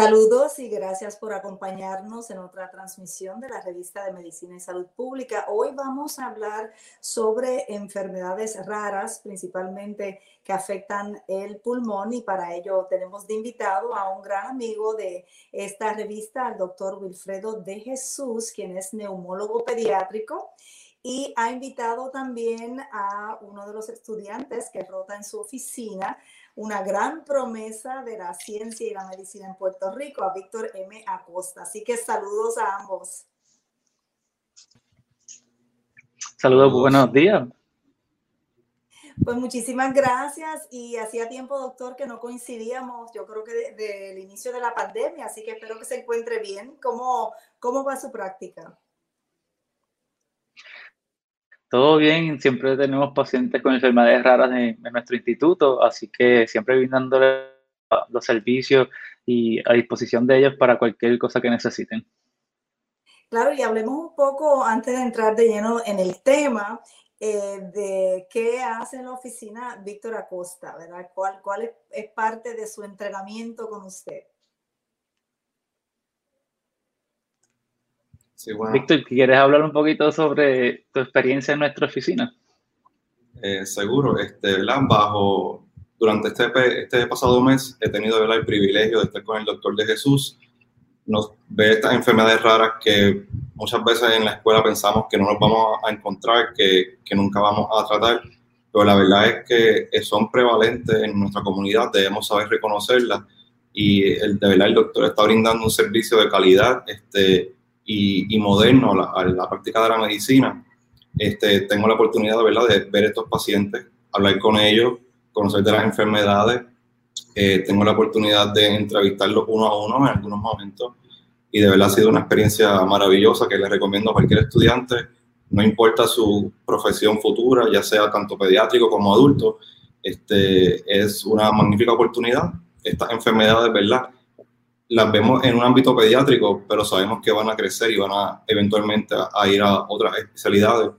Saludos y gracias por acompañarnos en otra transmisión de la revista de Medicina y Salud Pública. Hoy vamos a hablar sobre enfermedades raras, principalmente que afectan el pulmón y para ello tenemos de invitado a un gran amigo de esta revista, al doctor Wilfredo de Jesús, quien es neumólogo pediátrico y ha invitado también a uno de los estudiantes que rota en su oficina, una gran promesa de la ciencia y la medicina en Puerto Rico, a Víctor M. Acosta. Así que saludos a ambos. Saludos, buenos días. Pues muchísimas gracias y hacía tiempo, doctor, que no coincidíamos, yo creo que desde el inicio de la pandemia, así que espero que se encuentre bien. ¿Cómo, cómo va su práctica? Todo bien, siempre tenemos pacientes con enfermedades raras en, nuestro instituto, así que siempre brindándole los servicios y a disposición de ellos para cualquier cosa que necesiten. Claro, y hablemos un poco antes de entrar de lleno en el tema eh, de qué hace la oficina Víctor Acosta, ¿verdad? ¿Cuál, cuál es parte de su entrenamiento con usted? Víctor, ¿quieres hablar un poquito sobre tu experiencia en nuestra oficina? Eh, seguro, este, bajo, durante este, este pasado mes he tenido el privilegio de estar con el doctor de Jesús. Nos ve estas enfermedades raras que muchas veces en la escuela pensamos que no nos vamos a encontrar, que, que nunca vamos a tratar, pero la verdad es que son prevalentes en nuestra comunidad, debemos saber reconocerlas y el, de verdad el doctor está brindando un servicio de calidad este, y, moderno a la, práctica de la medicina, este, tengo la oportunidad ¿verdad? de ver estos pacientes, hablar con ellos, conocer de las enfermedades. Eh, tengo la oportunidad de entrevistarlos uno a uno en algunos momentos y de verdad ha sido una experiencia maravillosa que les recomiendo a cualquier estudiante, no importa su profesión futura, ya sea tanto pediátrico como adulto, este, es una magnífica oportunidad. Estas enfermedades, ¿verdad? Las vemos en un ámbito pediátrico, pero sabemos que van a crecer y van a eventualmente a, ir a otras especialidades.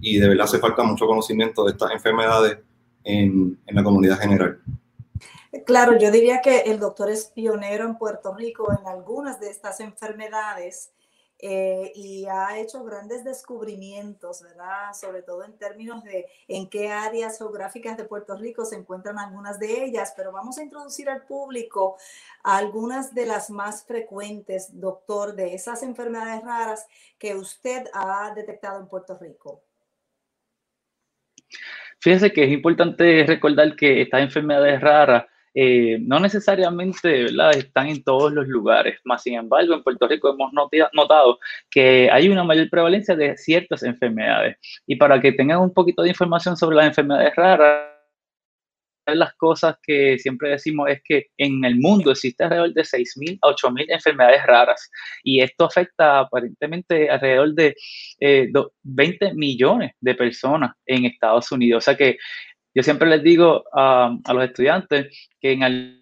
Y de verdad hace falta mucho conocimiento de estas enfermedades en, en la comunidad general. Claro, yo diría que el doctor es pionero en Puerto Rico en algunas de estas enfermedades eh, y ha hecho grandes descubrimientos, ¿verdad? Sobre todo en términos de en qué áreas geográficas de Puerto Rico se encuentran algunas de ellas, pero vamos a introducir al público algunas de las más frecuentes, doctor, de esas enfermedades raras que usted ha detectado en Puerto Rico. Fíjese que es importante recordar que estas enfermedades raras eh, no necesariamente están en todos los lugares, más sin embargo en Puerto Rico hemos notado que hay una mayor prevalencia de ciertas enfermedades. Y para que tengan un poquito de información sobre las enfermedades raras, las cosas que siempre decimos es que en el mundo existe alrededor de 6.000 a 8.000 enfermedades raras y esto afecta aparentemente alrededor de 20 eh, millones de personas en Estados Unidos. O sea que yo siempre les digo a, los estudiantes que en algún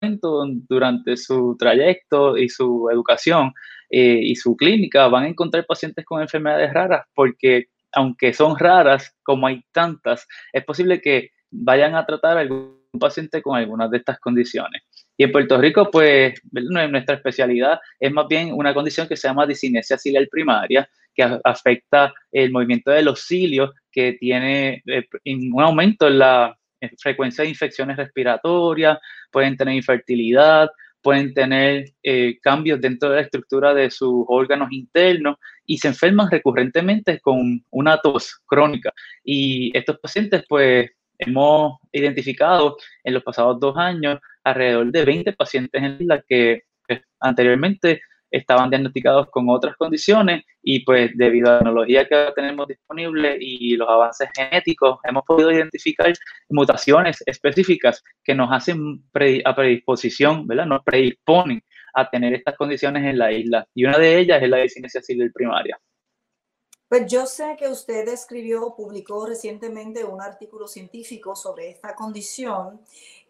momento durante su trayecto y su educación eh, y su clínica van a encontrar pacientes con enfermedades raras porque aunque son raras, como hay tantas, es posible que vayan a tratar a algún paciente con algunas de estas condiciones. Y en Puerto Rico, pues, nuestra especialidad es más bien una condición que se llama disinesia ciliar primaria, que afecta el movimiento de los cilios, que tiene eh, un aumento en la frecuencia de infecciones respiratorias, pueden tener infertilidad, pueden tener eh, cambios dentro de la estructura de sus órganos internos y se enferman recurrentemente con una tos crónica. Y estos pacientes, pues, hemos identificado en los pasados dos años alrededor de 20 pacientes en la que pues, anteriormente estaban diagnosticados con otras condiciones y pues debido a la tecnología que tenemos disponible y los avances genéticos hemos podido identificar mutaciones específicas que nos hacen a predisposición, ¿verdad? Nos predisponen a tener estas condiciones en la isla y una de ellas es la disinesia ciliar primaria. Pues yo sé que usted escribió, publicó recientemente un artículo científico sobre esta condición.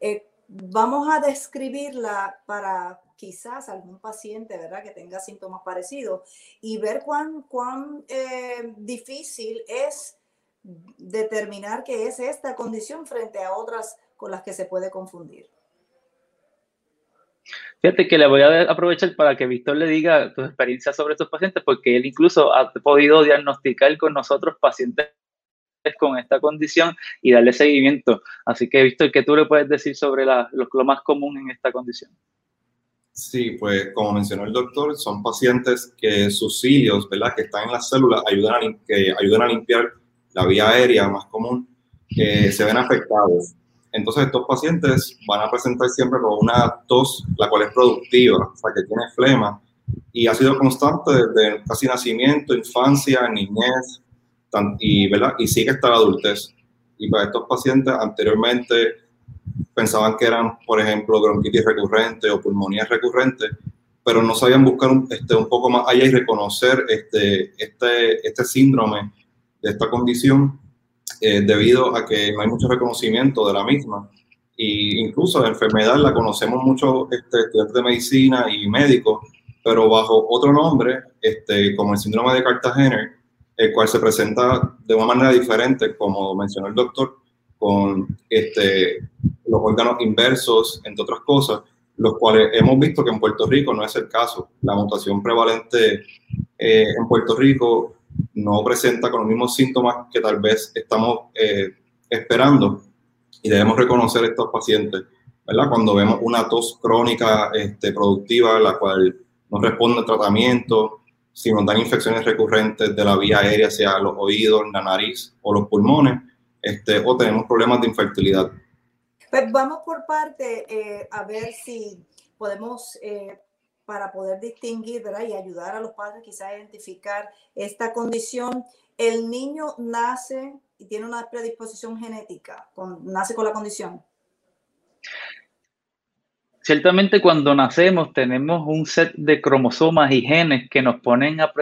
Eh, vamos a describirla para quizás algún paciente, ¿verdad?, que tenga síntomas parecidos y ver cuán, cuán eh, difícil es determinar qué es esta condición frente a otras con las que se puede confundir. Fíjate que le voy a aprovechar para que Víctor le diga tu experiencia sobre estos pacientes, porque él incluso ha podido diagnosticar con nosotros pacientes con esta condición y darle seguimiento. Así que, Víctor, ¿qué tú le puedes decir sobre lo, lo más común en esta condición? Sí, pues como mencionó el doctor, son pacientes que sus cilios, ¿verdad? Que están en las células, ayudan que ayudan a limpiar la vía aérea más común, que se ven afectados. Entonces estos pacientes van a presentar siempre con una tos, la cual es productiva, o sea, que tiene flema, y ha sido constante desde casi nacimiento, infancia, niñez, y, ¿verdad? y sigue hasta la adultez. Y para estos pacientes anteriormente pensaban que eran, por ejemplo, bronquitis recurrente o pulmonía recurrente, pero no sabían buscar un, este, un poco más allá y reconocer este, este, este síndrome de esta condición eh, debido a que no hay mucho reconocimiento de la misma. Y incluso la enfermedad la conocemos mucho este, estudiantes de medicina y médicos, pero bajo otro nombre, este, como el síndrome de Cartagena, el cual se presenta de una manera diferente, como mencionó el doctor, con este, los órganos inversos, entre otras cosas, los cuales hemos visto que en Puerto Rico no es el caso. La mutación prevalente eh, en Puerto Rico no presenta con los mismos síntomas que tal vez estamos eh, esperando y debemos reconocer estos pacientes, ¿verdad? Cuando vemos una tos crónica este, productiva, la cual no responde al tratamiento, si nos dan infecciones recurrentes de la vía aérea, sea los oídos, la nariz o los pulmones, este, o tenemos problemas de infertilidad. Pues vamos por parte eh, a ver si podemos, eh, para poder distinguir y ayudar a los padres quizás a identificar esta condición. El niño nace y tiene una predisposición genética, con, nace con la condición. Ciertamente cuando nacemos tenemos un set de cromosomas y genes que nos ponen a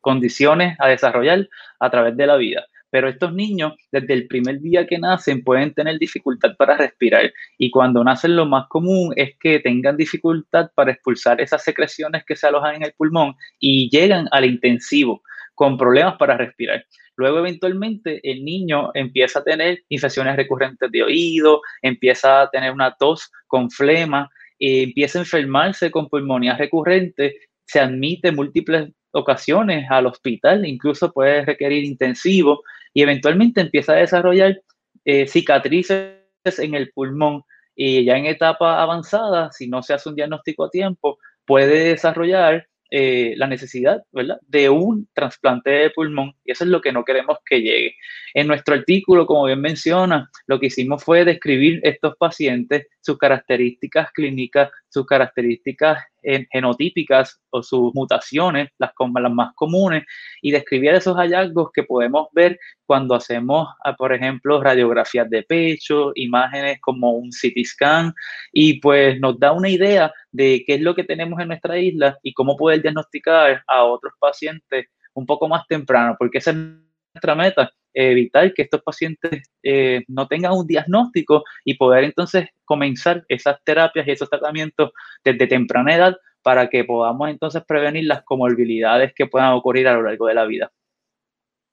condiciones a desarrollar a través de la vida pero estos niños desde el primer día que nacen pueden tener dificultad para respirar y cuando nacen lo más común es que tengan dificultad para expulsar esas secreciones que se alojan en el pulmón y llegan al intensivo con problemas para respirar. Luego eventualmente el niño empieza a tener infecciones recurrentes de oído, empieza a tener una tos con flema, eh, empieza a enfermarse con pulmonía recurrente, se admite múltiples ocasiones al hospital, incluso puede requerir intensivo y eventualmente empieza a desarrollar eh, cicatrices en el pulmón y ya en etapa avanzada, si no se hace un diagnóstico a tiempo, puede desarrollar eh, la necesidad ¿verdad? de un trasplante de pulmón y eso es lo que no queremos que llegue. En nuestro artículo, como bien menciona, lo que hicimos fue describir estos pacientes, sus características clínicas, sus características genotípicas o sus mutaciones, las, las más comunes, y describir esos hallazgos que podemos ver cuando hacemos, ah, por ejemplo, radiografías de pecho, imágenes como un CT scan, y pues nos da una idea de qué es lo que tenemos en nuestra isla y cómo poder diagnosticar a otros pacientes un poco más temprano, porque esa es nuestra meta, evitar que estos pacientes eh, no tengan un diagnóstico y poder entonces comenzar esas terapias y esos tratamientos desde temprana edad para que podamos entonces prevenir las comorbilidades que puedan ocurrir a lo largo de la vida.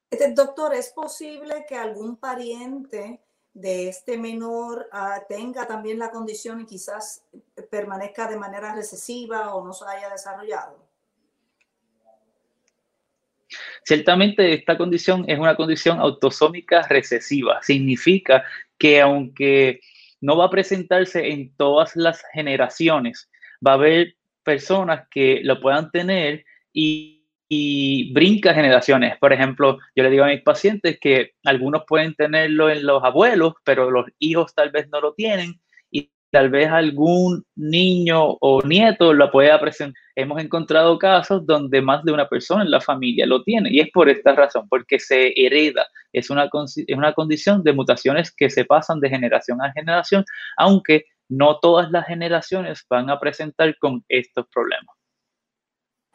Este, doctor, ¿es posible que algún pariente de este menor ah, tenga también la condición y quizás permanezca de manera recesiva o no se haya desarrollado? Ciertamente esta condición es una condición autosómica recesiva. Significa que aunque no va a presentarse en todas las generaciones, va a haber personas que lo puedan tener y, brinca generaciones. Por ejemplo, yo le digo a mis pacientes que algunos pueden tenerlo en los abuelos, pero los hijos tal vez no lo tienen tal vez algún niño o nieto lo pueda presentar. Hemos encontrado casos donde más de una persona en la familia lo tiene y es por esta razón, porque se hereda. Es una, es una condición de mutaciones que se pasan de generación a generación, aunque no todas las generaciones van a presentar con estos problemas.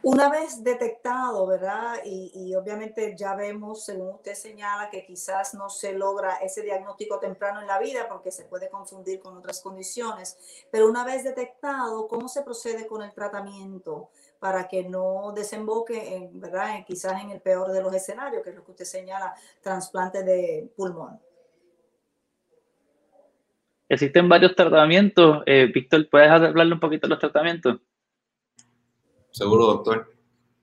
Una vez detectado, ¿verdad? Y, obviamente ya vemos, según usted señala, que quizás no se logra ese diagnóstico temprano en la vida porque se puede confundir con otras condiciones, pero una vez detectado, ¿cómo se procede con el tratamiento para que no desemboque, en, ¿verdad? quizás en el peor de los escenarios, que es lo que usted señala, trasplante de pulmón? Existen varios tratamientos. Eh, Víctor, ¿puedes hablarle un poquito de los tratamientos? Seguro, doctor.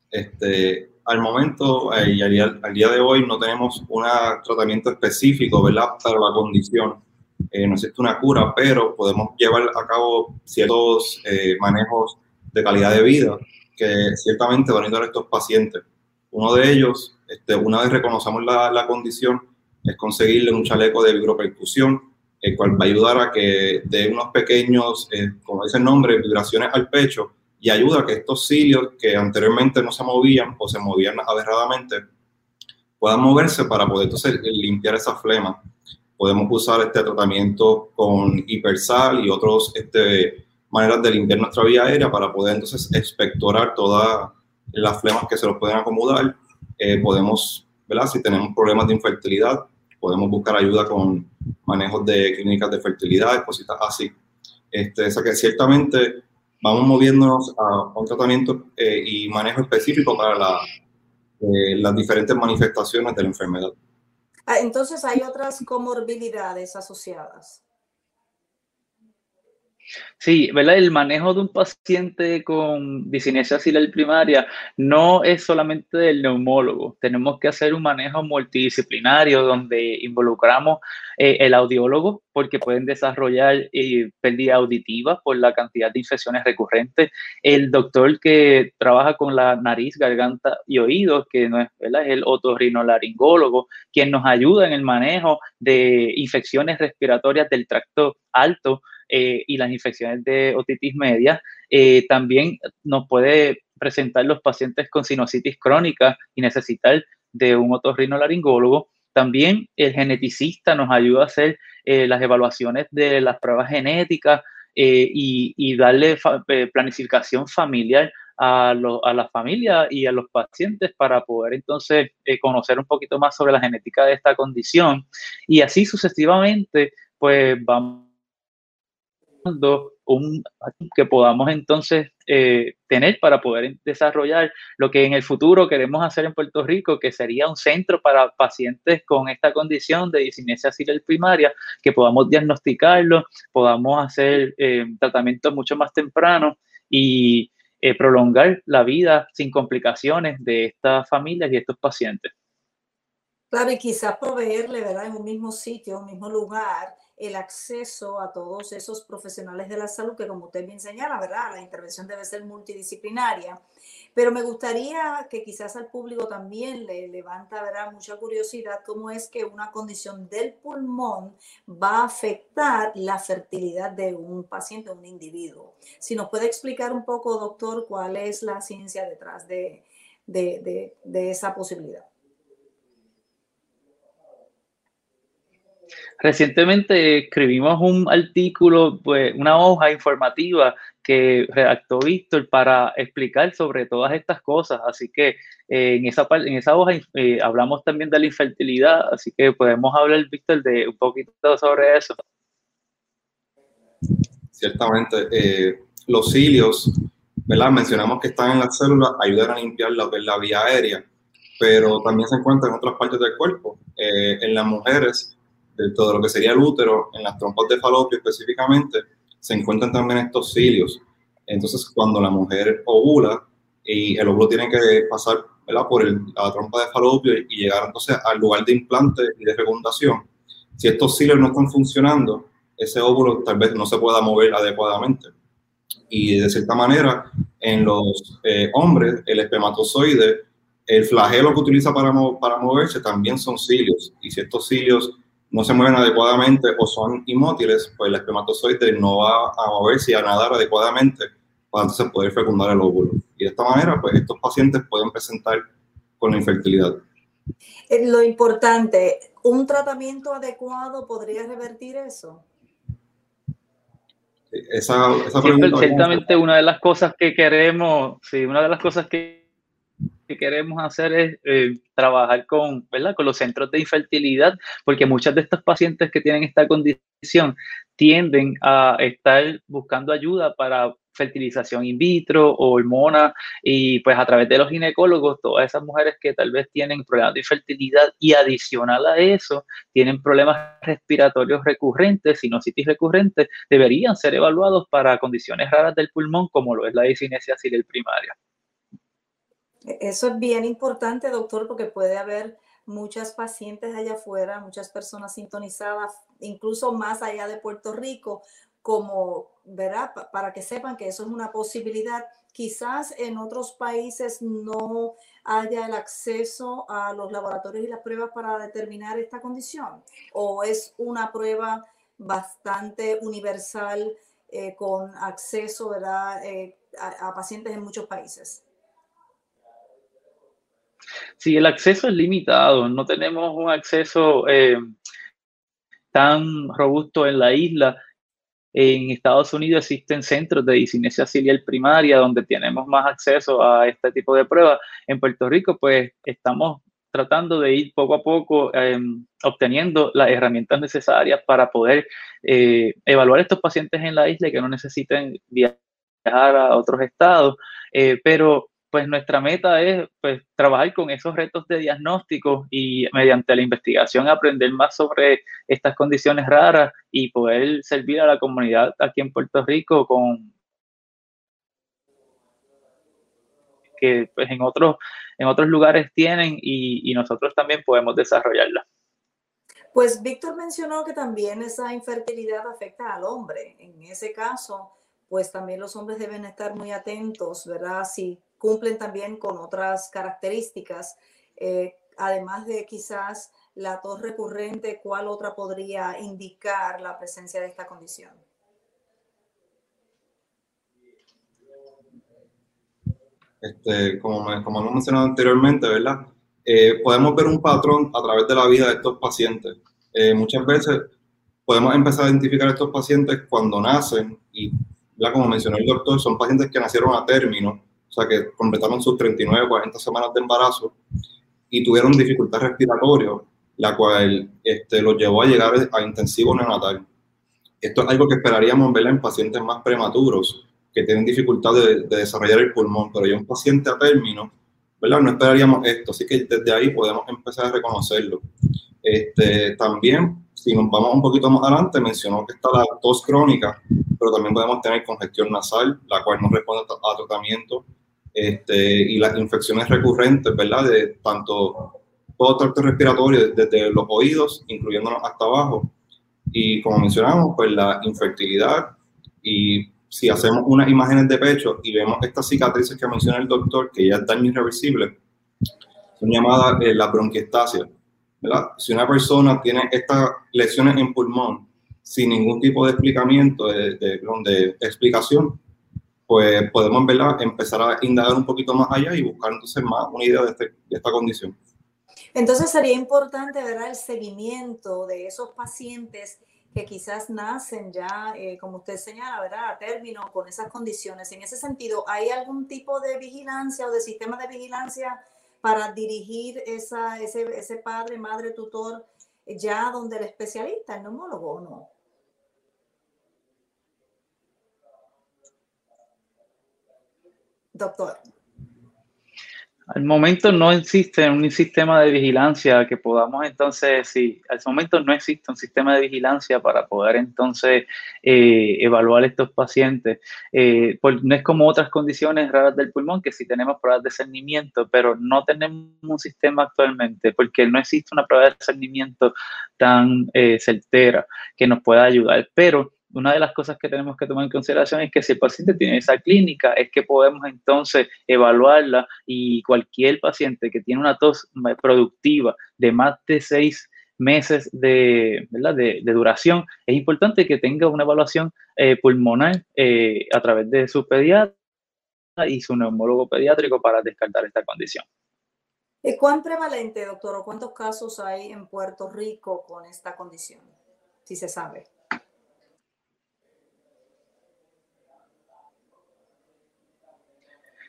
Este, al momento eh, y al día, de hoy no tenemos un tratamiento específico, ¿verdad? Para la condición. Eh, no existe una cura, pero podemos llevar a cabo ciertos eh, manejos de calidad de vida que ciertamente van a ayudar a estos pacientes. Uno de ellos, este, una vez reconocemos la, la condición, es conseguirle un chaleco de vibropercusión, el cual va a ayudar a que dé unos pequeños, como dice el nombre, vibraciones al pecho, y ayuda a que estos cilios que anteriormente no se movían o se movían aberradamente puedan moverse para poder entonces limpiar esa flema. Podemos usar este tratamiento con hipersal y otras este, maneras de limpiar nuestra vía aérea para poder entonces expectorar todas las flemas que se nos pueden acomodar. Eh, podemos, ¿verdad? Si tenemos problemas de infertilidad, podemos buscar ayuda con manejos de clínicas de fertilidad, cositas así. Este, o que ciertamente vamos moviéndonos a un tratamiento eh, y manejo específico para eh, las diferentes manifestaciones de la enfermedad. Ah, entonces hay otras comorbilidades asociadas. Sí, ¿verdad? El manejo de un paciente con disinesia ciliar primaria no es solamente del neumólogo. Tenemos que hacer un manejo multidisciplinario donde involucramos eh, el audiólogo porque pueden desarrollar eh, pérdida auditiva por la cantidad de infecciones recurrentes. El doctor que trabaja con la nariz, garganta y oídos, que no es, ¿verdad? es el otorrinolaringólogo, quien nos ayuda en el manejo de infecciones respiratorias del tracto alto eh, y las infecciones de otitis media. Eh, también nos puede presentar los pacientes con sinusitis crónica y necesitar de un otorrinolaringólogo. También el geneticista nos ayuda a hacer eh, las evaluaciones de las pruebas genéticas y, darle planificación familiar a, a, la familia y a los pacientes para poder entonces conocer un poquito más sobre la genética de esta condición. Y así sucesivamente, pues vamos un, que podamos entonces eh, tener para poder desarrollar lo que en el futuro queremos hacer en Puerto Rico, que sería un centro para pacientes con esta condición de disinesia ciliar primaria, que podamos diagnosticarlo, podamos hacer eh, tratamientos mucho más temprano y eh, prolongar la vida sin complicaciones de estas familias y estos pacientes. Claro, y quizás proveerle, ¿verdad? En un mismo sitio, un mismo lugar, el acceso a todos esos profesionales de la salud que, como usted bien señala, ¿verdad? La intervención debe ser multidisciplinaria. Pero me gustaría que quizás al público también le levanta, ¿verdad? Mucha curiosidad cómo es que una condición del pulmón va a afectar la fertilidad de un paciente, un individuo. Si nos puede explicar un poco, doctor, cuál es la ciencia detrás de, de esa posibilidad. Recientemente escribimos un artículo, pues, una hoja informativa que redactó Víctor para explicar sobre todas estas cosas. Así que eh, en, esa, en esa hoja eh, hablamos también de la infertilidad, así que podemos hablar, Víctor, de un poquito sobre eso. Ciertamente, eh, los cilios, ¿verdad? Mencionamos que están en las células, ayudan a limpiar la, la vía aérea, pero también se encuentran en otras partes del cuerpo. en las mujeres, de todo lo que sería el útero, en las trompas de falopio específicamente, se encuentran también estos cilios. Entonces, cuando la mujer ovula y el óvulo tiene que pasar por la trompa de falopio y llegar entonces al lugar de implante y de fecundación, si estos cilios no están funcionando, ese óvulo tal vez no se pueda mover adecuadamente. Y de cierta manera, en los eh, hombres, el espermatozoide, el flagelo que utiliza para, para moverse también son cilios. Y si estos cilios no se mueven adecuadamente o son inmóviles, pues el espermatozoide no va a moverse y a nadar adecuadamente para entonces poder fecundar el óvulo. Y de esta manera, pues estos pacientes pueden presentar con la infertilidad. Eh, lo importante, ¿un tratamiento adecuado podría revertir eso? esa, esa pregunta... ciertamente una de las cosas que queremos, sí, una de las cosas que, que queremos hacer es eh, trabajar con, ¿verdad? con los centros de infertilidad, porque muchas de estas pacientes que tienen esta condición tienden a estar buscando ayuda para fertilización in vitro o hormonas y pues a través de los ginecólogos, todas esas mujeres que tal vez tienen problemas de infertilidad y adicional a eso, tienen problemas respiratorios recurrentes, sinusitis recurrentes, deberían ser evaluados para condiciones raras del pulmón como lo es la disinesia ciliar primaria. Eso es bien importante, doctor, porque puede haber muchas pacientes allá afuera, muchas personas sintonizadas, incluso más allá de Puerto Rico, como, ¿verdad? Para que sepan que eso es una posibilidad. Quizás en otros países no haya el acceso a los laboratorios y las pruebas para determinar esta condición, o es una prueba bastante universal eh, con acceso, ¿verdad? Eh, a, pacientes en muchos países. Sí, el acceso es limitado. No tenemos un acceso eh, tan robusto en la isla en Estados Unidos existen centros de disinesia ciliar primaria donde tenemos más acceso a este tipo de pruebas. En Puerto Rico, pues estamos tratando de ir poco a poco em, obteniendo las herramientas necesarias para poder eh, evaluar estos pacientes en la isla y que no necesiten viajar a otros estados. Eh, pero pues nuestra meta es pues, trabajar con esos retos de diagnóstico y mediante la investigación aprender más sobre estas condiciones raras y poder servir a la comunidad aquí en Puerto Rico con que pues, en otros en otros lugares tienen y, nosotros también podemos desarrollarla. Pues Víctor mencionó que también esa infertilidad afecta al hombre. En ese caso, pues también los hombres deben estar muy atentos, ¿verdad? Si cumplen también con otras características, eh, además de quizás la tos recurrente, ¿cuál otra podría indicar la presencia de esta condición? Este, como, como hemos mencionado anteriormente, ¿verdad? Eh, podemos ver un patrón a través de la vida de estos pacientes. Eh, muchas veces podemos empezar a identificar a estos pacientes cuando nacen y, como mencionó el doctor, son pacientes que nacieron a término o sea, que completaron sus 39, 40 semanas de embarazo y tuvieron dificultad respiratoria, la cual este, los llevó a llegar a intensivo neonatal. Esto es algo que esperaríamos ver en pacientes más prematuros, que tienen dificultad de, desarrollar el pulmón, pero ya un paciente a término, ¿verdad? No esperaríamos esto, así que desde ahí podemos empezar a reconocerlo. Este, también, si nos vamos un poquito más adelante, mencionó que está la tos crónica, pero también podemos tener congestión nasal, la cual no responde a tratamiento este, y las infecciones recurrentes, ¿verdad? De tanto todo tracto respiratorio, desde los oídos, incluyéndonos hasta abajo. Y como mencionamos, pues la infertilidad y si hacemos unas imágenes de pecho y vemos estas cicatrices que menciona el doctor, que ya es daño irreversible, son llamadas eh, la bronquiestasia. ¿verdad? Si una persona tiene estas lesiones en pulmón sin ningún tipo de explicamiento, de, de, de explicación, pues podemos empezar a indagar un poquito más allá y buscar entonces más una idea de, este, de esta condición. Entonces sería importante ver el seguimiento de esos pacientes que quizás nacen ya, eh, como usted señala, ¿verdad? a término con esas condiciones. En ese sentido, ¿hay algún tipo de vigilancia o de sistema de vigilancia para dirigir esa, ese, ese padre, madre, tutor ya donde el especialista, el neumólogo o no? Doctor? Al momento no existe un sistema de vigilancia que podamos entonces, sí, al momento no existe un sistema de vigilancia para poder entonces eh, evaluar estos pacientes. Eh, no es como otras condiciones raras del pulmón, que sí tenemos pruebas de cernimiento, pero no tenemos un sistema actualmente porque no existe una prueba de cernimiento tan eh, certera que nos pueda ayudar. Pero una de las cosas que tenemos que tomar en consideración es que si el paciente tiene esa clínica, es que podemos entonces evaluarla y cualquier paciente que tiene una tos productiva de más de seis meses de, de, duración, es importante que tenga una evaluación eh, pulmonar eh, a través de su pediatra y su neumólogo pediátrico para descartar esta condición. ¿Cuán prevalente, doctor, o cuántos casos hay en Puerto Rico con esta condición? Si se sabe.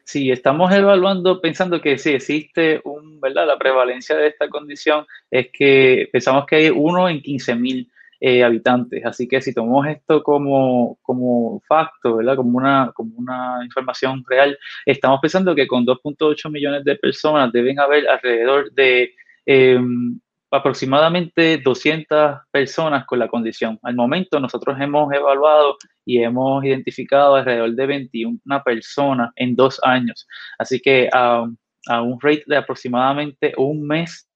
Sí, estamos evaluando, pensando que si existe un, ¿verdad? La prevalencia de esta condición es que pensamos que hay uno en 15 mil eh, habitantes. Así que si tomamos esto como, como facto, ¿verdad? Como una, como una información real, estamos pensando que con 2.8 millones de personas deben haber alrededor de em, aproximadamente 200 personas con la condición. Al momento nosotros hemos evaluado y hemos identificado alrededor de 21 personas en dos años. Así que a, un rate de aproximadamente un mes,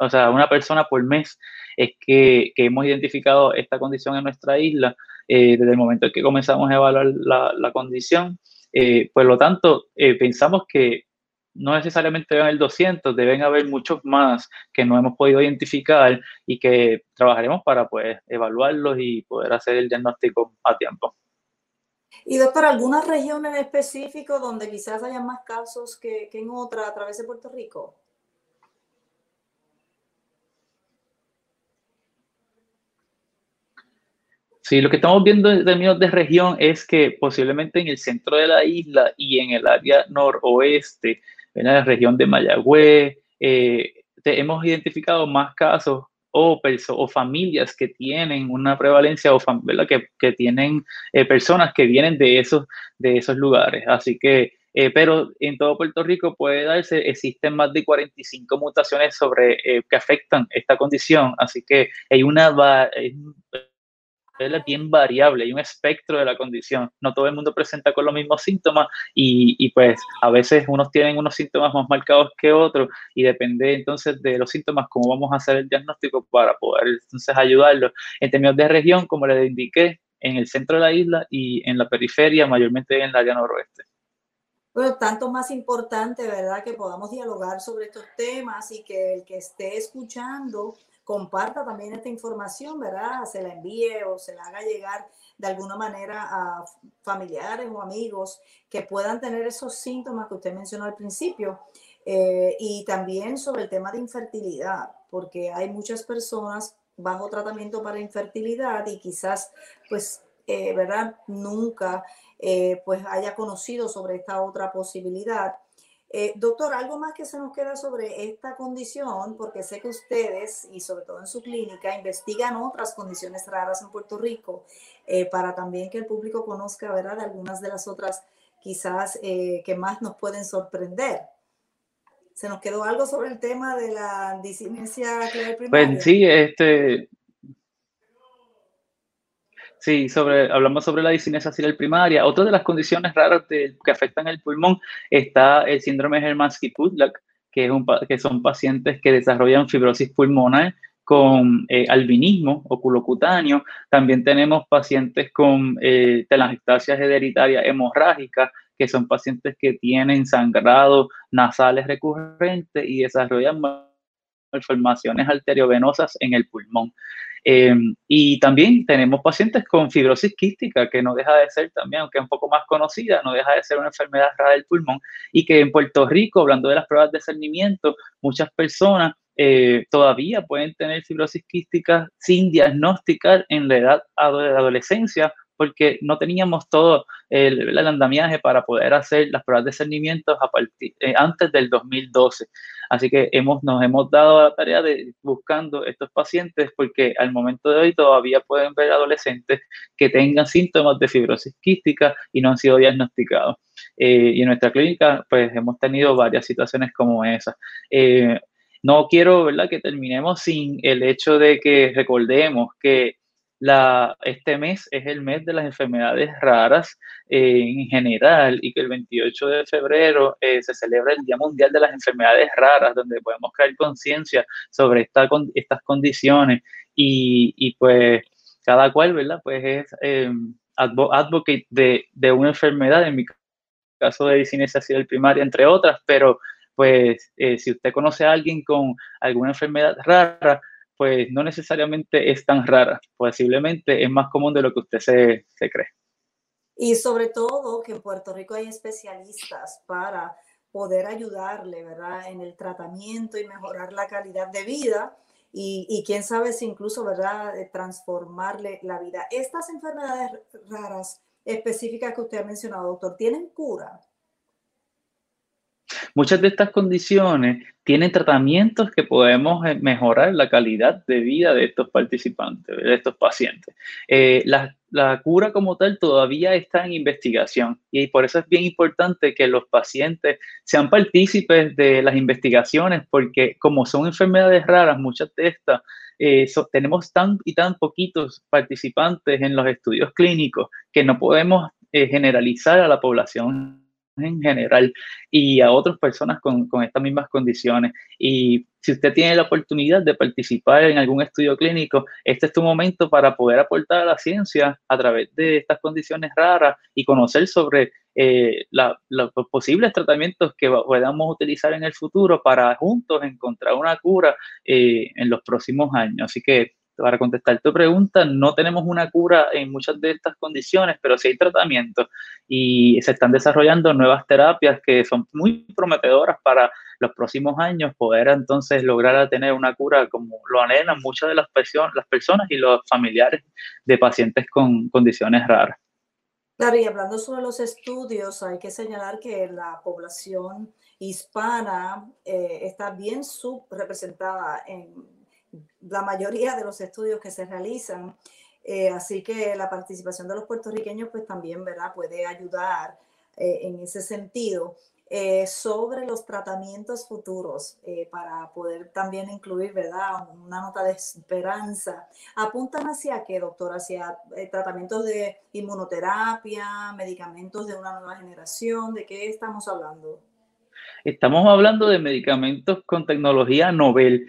o sea, una persona por mes, es que, hemos identificado esta condición en nuestra isla eh, desde el momento en que comenzamos a evaluar la, condición. Eh, por lo tanto, eh, pensamos que no necesariamente deben haber 200, deben haber muchos más que no hemos podido identificar y que trabajaremos para pues, evaluarlos y poder hacer el diagnóstico a tiempo. ¿Y doctor, alguna región en específico donde quizás haya más casos que, que en otra a través de Puerto Rico? Sí, lo que estamos viendo en términos de región es que posiblemente en el centro de la isla y en el área noroeste en la región de Mayagüez, eh, hemos identificado más casos o, o familias que tienen una prevalencia o que, que, tienen eh, personas que vienen de esos, de esos lugares. Así que, eh, pero en todo Puerto Rico puede darse, existen más de 45 mutaciones sobre, que afectan esta condición. Así que hay una, es bien variable, hay un espectro de la condición. No todo el mundo presenta con los mismos síntomas y, y, pues a veces unos tienen unos síntomas más marcados que otros y depende entonces de los síntomas cómo vamos a hacer el diagnóstico para poder entonces ayudarlos. En términos de región, como les indiqué, en el centro de la isla y en la periferia, mayormente en el área noroeste. Bueno, tanto más importante, ¿verdad? Que podamos dialogar sobre estos temas y que el que esté escuchando comparta también esta información, ¿verdad? Se la envíe o se la haga llegar de alguna manera a familiares o amigos que puedan tener esos síntomas que usted mencionó al principio. Eh, y también sobre el tema de infertilidad, porque hay muchas personas bajo tratamiento para infertilidad y quizás, pues, eh, ¿verdad? Nunca, eh, pues, haya conocido sobre esta otra posibilidad. Eh, doctor, algo más que se nos queda sobre esta condición, porque sé que ustedes, y sobre todo en su clínica, investigan otras condiciones raras en Puerto Rico, eh, para también que el público conozca, ¿verdad?, algunas de las otras quizás eh, que más nos pueden sorprender. ¿Se nos quedó algo sobre el tema de la disinencia? Pues sí, este, Sí, sobre, hablamos sobre la discinesia ciliar primaria. Otra de las condiciones raras que afectan el pulmón está el síndrome Hermansky-Pudlak, que, es un, que son pacientes que desarrollan fibrosis pulmonar con eh, albinismo oculocutáneo. También tenemos pacientes con eh, telangiectasias hereditarias hemorrágicas, que son pacientes que tienen sangrado nasales recurrentes y desarrollan malformaciones arteriovenosas en el pulmón. Em, y también tenemos pacientes con fibrosis quística, que no deja de ser también, aunque es un poco más conocida, no deja de ser una enfermedad rara del pulmón, y que en Puerto Rico, hablando de las pruebas de cernimiento, muchas personas eh, todavía pueden tener fibrosis quística sin diagnosticar en la edad de adolescencia porque no teníamos todo el, andamiaje para poder hacer las pruebas de cernimiento a partir, eh, antes del 2012. Así que hemos, nos hemos dado la tarea de buscando estos pacientes porque al momento de hoy todavía pueden ver adolescentes que tengan síntomas de fibrosis quística y no han sido diagnosticados. Eh, y en nuestra clínica pues hemos tenido varias situaciones como esa. Eh, no quiero ¿verdad? que terminemos sin el hecho de que recordemos que la, este mes es el mes de las enfermedades raras eh, en general y que el 28 de febrero eh, se celebra el Día Mundial de las Enfermedades Raras, donde podemos crear conciencia sobre esta, estas condiciones y, pues cada cual, ¿verdad? Pues es eh, advocate de, una enfermedad, en mi caso de discinesia primaria, entre otras, pero pues si usted conoce a alguien con alguna enfermedad rara, pues no necesariamente es tan rara, posiblemente es más común de lo que usted se, cree. Y sobre todo que en Puerto Rico hay especialistas para poder ayudarle, ¿verdad? En el tratamiento y mejorar la calidad de vida y, y quién sabe si incluso, ¿verdad? transformarle la vida. Estas enfermedades raras específicas que usted ha mencionado, doctor, ¿tienen cura? Muchas de estas condiciones tienen tratamientos que podemos eh, mejorar la calidad de vida de estos participantes, de estos pacientes. Eh, la, cura como tal todavía está en investigación y por eso es bien importante que los pacientes sean partícipes de las investigaciones porque como son enfermedades raras, muchas de estas eh, tenemos tan y tan poquitos participantes en los estudios clínicos que no podemos generalizar a la población en general y a otras personas con, con, estas mismas condiciones. Y si usted tiene la oportunidad de participar en algún estudio clínico, este es tu momento para poder aportar a la ciencia a través de estas condiciones raras y conocer sobre eh, los posibles tratamientos que podamos utilizar en el futuro para juntos encontrar una cura eh, en los próximos años. Así que para contestar tu pregunta, no tenemos una cura en muchas de estas condiciones, pero sí hay tratamientos y se están desarrollando nuevas terapias que son muy prometedoras para los próximos años, poder entonces lograr tener una cura como lo anhelan muchas de las, personas, las personas y los familiares de pacientes con condiciones raras. Claro, y hablando sobre los estudios, hay que señalar que la población hispana eh, está bien subrepresentada en la mayoría de los estudios que se realizan. Eh, así que la participación de los puertorriqueños pues también ¿verdad? puede ayudar eh, en ese sentido. Eh, sobre los tratamientos futuros para poder también incluir, ¿verdad? Una nota de esperanza. ¿Apuntan hacia qué, doctor? ¿Hacia tratamientos de inmunoterapia, medicamentos de una nueva generación? ¿De qué estamos hablando? Estamos hablando de medicamentos con tecnología novel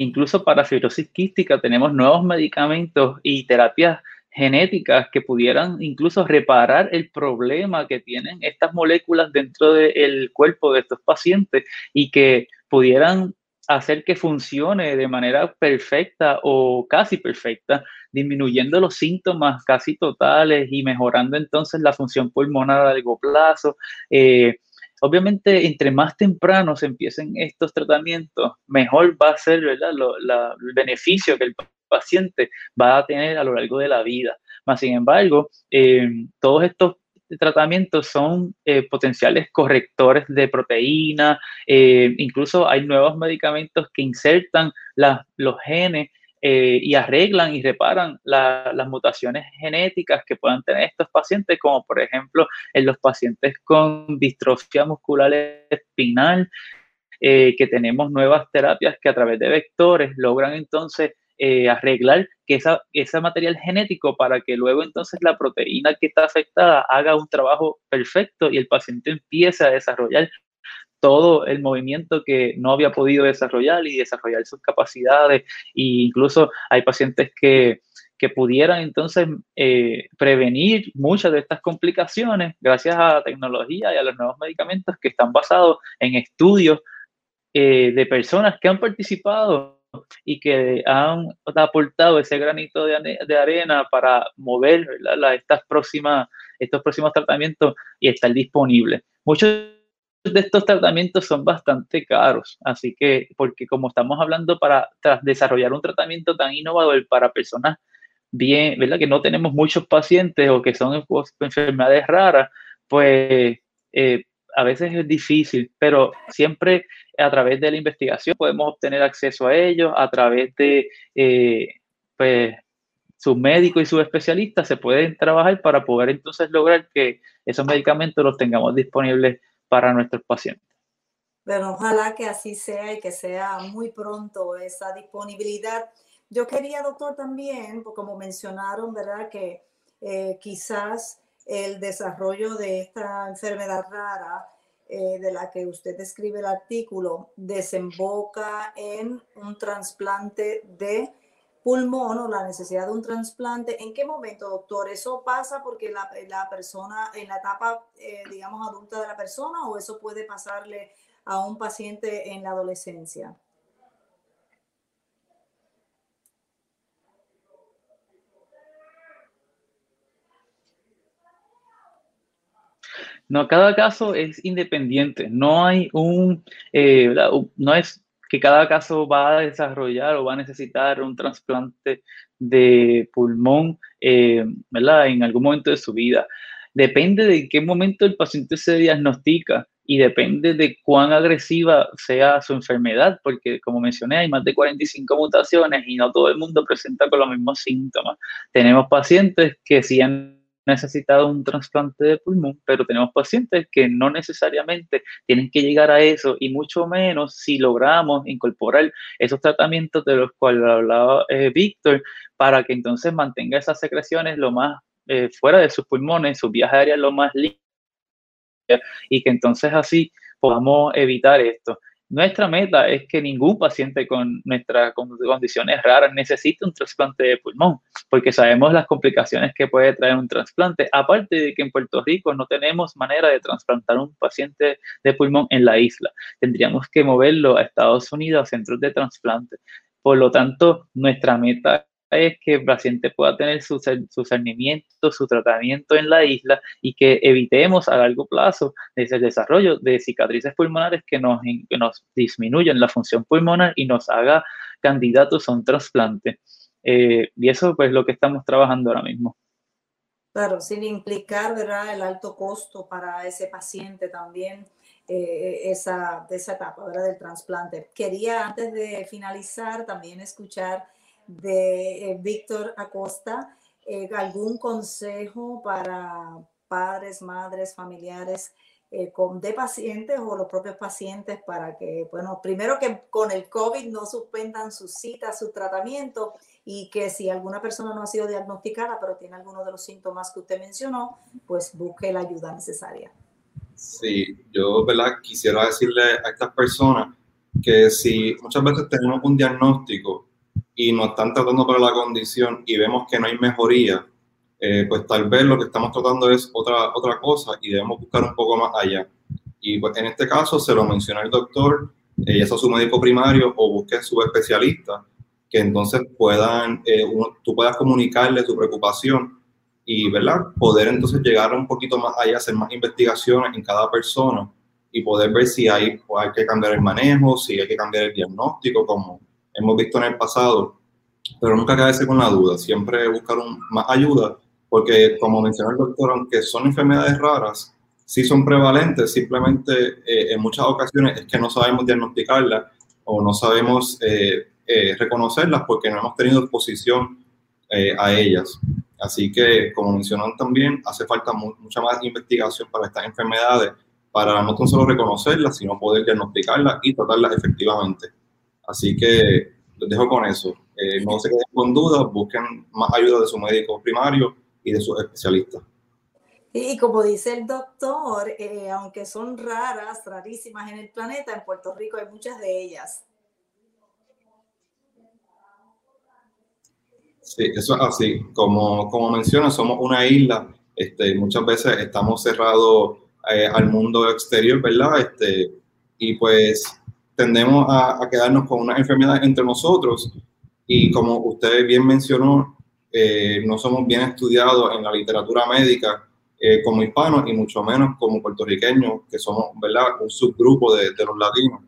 Incluso para fibrosis quística tenemos nuevos medicamentos y terapias genéticas que pudieran incluso reparar el problema que tienen estas moléculas dentro del cuerpo de estos pacientes y que pudieran hacer que funcione de manera perfecta o casi perfecta, disminuyendo los síntomas casi totales y mejorando entonces la función pulmonar a largo plazo. Eh, Obviamente, entre más temprano se empiecen estos tratamientos, mejor va a ser ¿verdad? el beneficio que el paciente va a tener a lo largo de la vida. Más sin embargo, eh, todos estos tratamientos son eh, potenciales correctores de proteína, eh, incluso hay nuevos medicamentos que insertan los genes eh, y arreglan y reparan las mutaciones genéticas que puedan tener estos pacientes, como por ejemplo en los pacientes con distrofia muscular espinal, eh, que tenemos nuevas terapias que a través de vectores logran entonces eh, arreglar que ese material genético para que luego entonces la proteína que está afectada haga un trabajo perfecto y el paciente empiece a desarrollar todo el movimiento que no había podido desarrollar y desarrollar sus capacidades. E incluso hay pacientes que, que pudieran entonces eh, prevenir muchas de estas complicaciones gracias a la tecnología y a los nuevos medicamentos que están basados en estudios eh, de personas que han participado y que han aportado ese granito de, arena para mover estas próximas, estos próximos tratamientos y estar disponibles. Muchos de estos tratamientos son bastante caros, así que, porque como estamos hablando para desarrollar un tratamiento tan innovador para personas bien, ¿verdad? Que no tenemos muchos pacientes o que son enfermedades raras, pues eh, a veces es difícil, pero siempre a través de la investigación podemos obtener acceso a ellos, a través de eh, pues, sus médicos y sus especialistas se pueden trabajar para poder entonces lograr que esos medicamentos los tengamos disponibles para nuestros pacientes. Bueno, ojalá que así sea y que sea muy pronto esa disponibilidad. Yo quería, doctor, también, pues, como mencionaron, ¿verdad? Que eh, quizás el desarrollo de esta enfermedad rara eh, de la que usted escribe el artículo desemboca en un trasplante de pulmón o la necesidad de un trasplante, ¿en qué momento, doctor? ¿Eso pasa porque la, la persona, en la etapa, eh, digamos, adulta de la persona o eso puede pasarle a un paciente en la adolescencia? No, cada caso es independiente. No hay un, eh, no es que cada caso va a desarrollar o va a necesitar un trasplante de pulmón, eh, ¿verdad? En algún momento de su vida. Depende de qué momento el paciente se diagnostica y depende de cuán agresiva sea su enfermedad, porque como mencioné, hay más de 45 mutaciones y no todo el mundo presenta con los mismos síntomas. Tenemos pacientes que sí han necesitado un trasplante de pulmón, pero tenemos pacientes que no necesariamente tienen que llegar a eso y mucho menos si logramos incorporar esos tratamientos de los cuales hablaba eh, Víctor para que entonces mantenga esas secreciones lo más eh, fuera de sus pulmones, sus vías aéreas lo más limpias y que entonces así podamos evitar esto. Nuestra meta es que ningún paciente con nuestras condiciones raras necesite un trasplante de pulmón, porque sabemos las complicaciones que puede traer un trasplante. Aparte de que en Puerto Rico no tenemos manera de trasplantar un paciente de pulmón en la isla, tendríamos que moverlo a Estados Unidos a centros de trasplante. Por lo tanto, nuestra meta es que el paciente pueda tener su, su su tratamiento en la isla y que evitemos a largo plazo el desarrollo de cicatrices pulmonares que nos, que nos disminuyan la función pulmonar y nos haga candidatos a un trasplante. Eh, y eso pues lo que estamos trabajando ahora mismo. Claro, sin implicar ¿verdad? el alto costo para ese paciente también. Eh, esa, esa etapa ¿verdad? del trasplante. Quería antes de finalizar también escuchar de eh, Víctor Acosta, eh, algún consejo para padres, madres, familiares eh, con, de pacientes o los propios pacientes para que, bueno, primero que con el COVID no suspendan sus citas, su tratamiento y que si alguna persona no ha sido diagnosticada pero tiene alguno de los síntomas que usted mencionó, pues busque la ayuda necesaria. Sí, yo ¿verdad? quisiera decirle a estas personas que si muchas veces tenemos un diagnóstico y nos están tratando para la condición y vemos que no hay mejoría, eh, pues tal vez lo que estamos tratando es otra, otra cosa y debemos buscar un poco más allá. Y pues en este caso se lo menciona el doctor, eh, ya sea su médico primario o busque su especialista, que entonces puedan, eh, tú puedas comunicarle tu preocupación y ¿verdad? poder entonces llegar un poquito más allá, hacer más investigaciones en cada persona y poder ver si hay, pues, hay que cambiar el manejo, si hay que cambiar el diagnóstico, como hemos visto en el pasado, pero nunca quedarse con la duda, siempre buscar más ayuda, porque como mencionó el doctor, aunque son enfermedades raras, sí son prevalentes, simplemente eh, en muchas ocasiones es que no sabemos diagnosticarlas o no sabemos eh, eh, reconocerlas porque no hemos tenido exposición a ellas. Así que, como mencionaron también, hace falta mucha más investigación para estas enfermedades, para no tan solo reconocerlas, sino poder diagnosticarlas y tratarlas efectivamente. Así que les dejo con eso. Eh, no se queden con dudas, busquen más ayuda de su médico primario y de sus especialistas. Y como dice el doctor, eh, aunque son raras, rarísimas en el planeta, en Puerto Rico hay muchas de ellas. Sí, eso es así. Como, como menciona, somos una isla. Este, muchas veces estamos cerrados eh, al mundo exterior, ¿verdad? Este, y pues tendemos a, quedarnos con una enfermedad entre nosotros y como usted bien mencionó, eh, no somos bien estudiados en la literatura médica eh, como hispanos y mucho menos como puertorriqueños, que somos ¿verdad? un subgrupo de, de los latinos.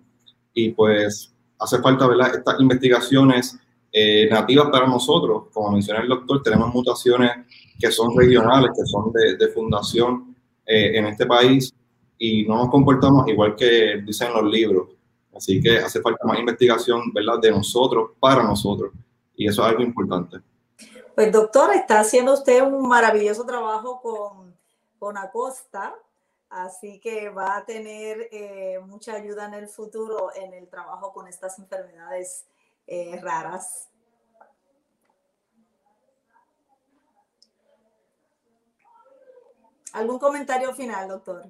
Y pues hace falta ¿verdad? estas investigaciones eh, nativas para nosotros. Como mencionó el doctor, tenemos mutaciones que son regionales, que son de, de fundación en este país y no nos comportamos igual que dicen los libros. Así que hace falta más investigación, ¿verdad?, de nosotros para nosotros. Y eso es algo importante. Pues doctor, está haciendo usted un maravilloso trabajo con, con Acosta, así que va a tener eh, mucha ayuda en el futuro en el trabajo con estas enfermedades eh, raras. ¿Algún comentario final, doctor?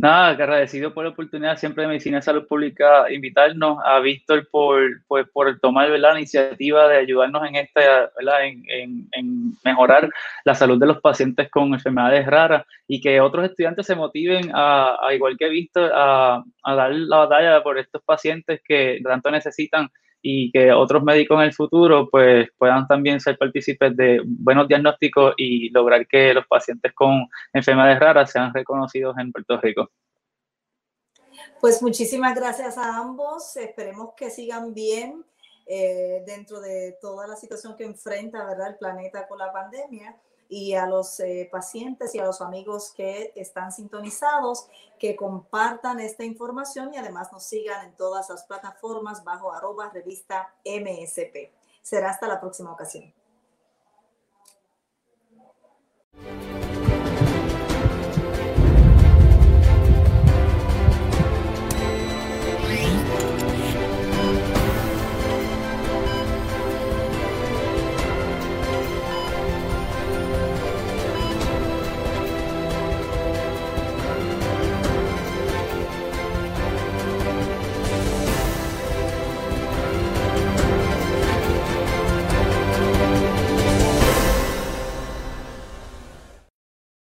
Nada, agradecido por la oportunidad siempre de Medicina de Salud Pública invitarnos. A Víctor por, pues, por tomar la iniciativa de ayudarnos en esta, En, en, mejorar la salud de los pacientes con enfermedades raras y que otros estudiantes se motiven a, a igual que Víctor, a, a dar la batalla por estos pacientes que tanto necesitan y que otros médicos en el futuro pues puedan también ser partícipes de buenos diagnósticos y lograr que los pacientes con enfermedades raras sean reconocidos en Puerto Rico. Pues muchísimas gracias a ambos. Esperemos que sigan bien eh, dentro de toda la situación que enfrenta ¿verdad? el planeta con la pandemia. Y a los eh, pacientes y a los amigos que están sintonizados que compartan esta información y además nos sigan en todas las plataformas bajo arroba revista MSP. Será hasta la próxima ocasión.